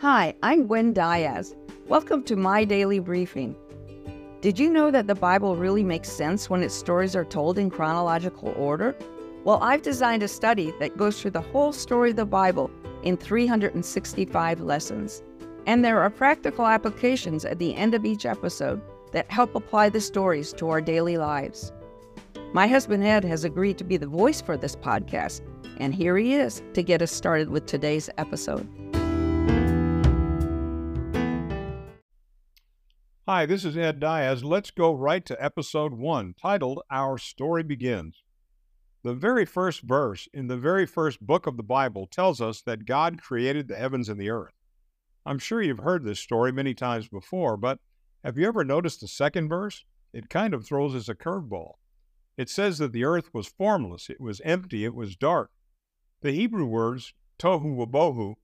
Hi, I'm Gwen Diaz. Welcome to My Daily Briefing. Did you know that the Bible really makes sense when its stories are told in chronological order? Well, I've designed a study that goes through the whole story of the Bible in 365 lessons. And there are practical applications at the end of each episode that help apply the stories to our daily lives. My husband Ed has agreed to be the voice for this podcast, and here he is to get us started with today's episode. Hi, this is Ed Diaz. Let's go right to episode one, titled Our Story Begins. The very first verse in the very first book of the Bible tells us that God created the heavens and the earth. I'm sure you've heard this story many times before, but have you ever noticed the second verse? It kind of throws us a curveball. It says that the earth was formless, it was empty, it was dark. The Hebrew words tohu wabohu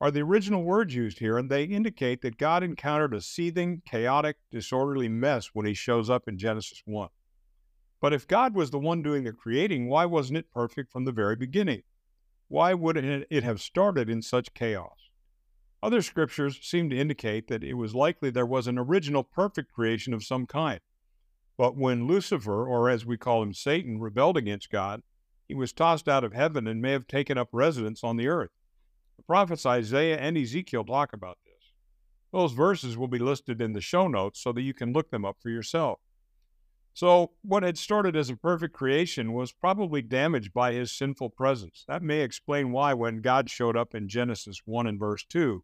are the original words used here, and they indicate that God encountered a seething, chaotic, disorderly mess when he shows up in Genesis 1. But if God was the one doing the creating, why wasn't it perfect from the very beginning? Why would it have started in such chaos? Other scriptures seem to indicate that it was likely there was an original perfect creation of some kind. But when Lucifer, or as we call him Satan, rebelled against God, he was tossed out of heaven and may have taken up residence on the earth. Prophets Isaiah and Ezekiel talk about this. Those verses will be listed in the show notes so that you can look them up for yourself. So, what had started as a perfect creation was probably damaged by his sinful presence. That may explain why, when God showed up in Genesis 1 and verse 2,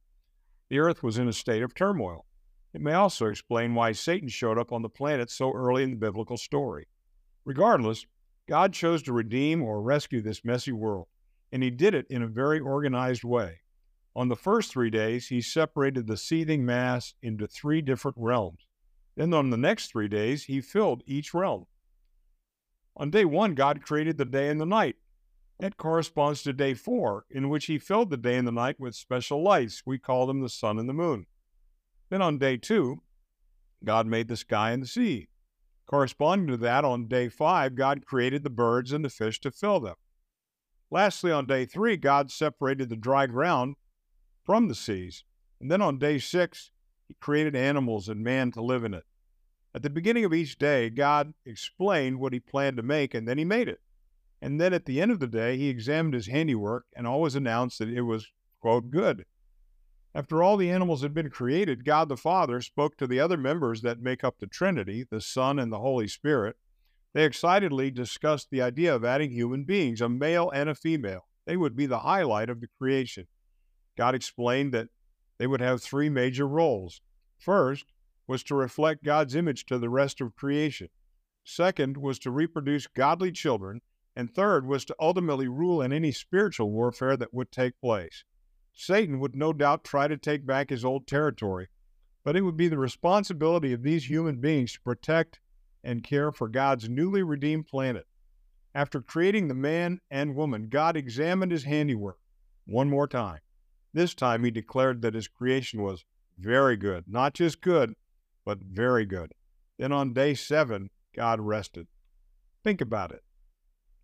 the earth was in a state of turmoil. It may also explain why Satan showed up on the planet so early in the biblical story. Regardless, God chose to redeem or rescue this messy world and he did it in a very organized way. On the first three days, he separated the seething mass into three different realms. Then on the next three days, he filled each realm. On day one, God created the day and the night. That corresponds to day four, in which he filled the day and the night with special lights. We call them the sun and the moon. Then on day two, God made the sky and the sea. Corresponding to that, on day five, God created the birds and the fish to fill them. Lastly, on day three, God separated the dry ground from the seas. And then on day six, he created animals and man to live in it. At the beginning of each day, God explained what he planned to make, and then he made it. And then at the end of the day, he examined his handiwork and always announced that it was, quote, good. After all the animals had been created, God the Father spoke to the other members that make up the Trinity, the Son and the Holy Spirit, they excitedly discussed the idea of adding human beings, a male and a female. They would be the highlight of the creation. God explained that they would have three major roles. First was to reflect God's image to the rest of creation. Second was to reproduce godly children. And third was to ultimately rule in any spiritual warfare that would take place. Satan would no doubt try to take back his old territory, but it would be the responsibility of these human beings to protect and care for God's newly redeemed planet. After creating the man and woman, God examined his handiwork one more time. This time he declared that his creation was very good, not just good, but very good. Then on day seven, God rested. Think about it.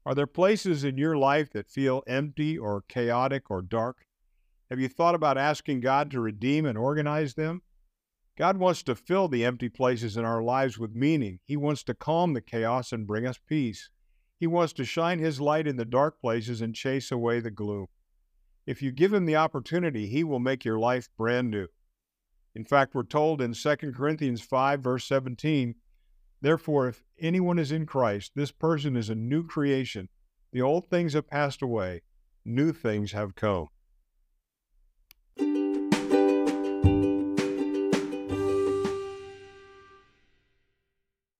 Are there places in your life that feel empty or chaotic or dark? Have you thought about asking God to redeem and organize them? God wants to fill the empty places in our lives with meaning. He wants to calm the chaos and bring us peace. He wants to shine His light in the dark places and chase away the gloom. If you give Him the opportunity, He will make your life brand new. In fact, we're told in 2 Corinthians 5, verse 17, Therefore, if anyone is in Christ, this person is a new creation. The old things have passed away, new things have come.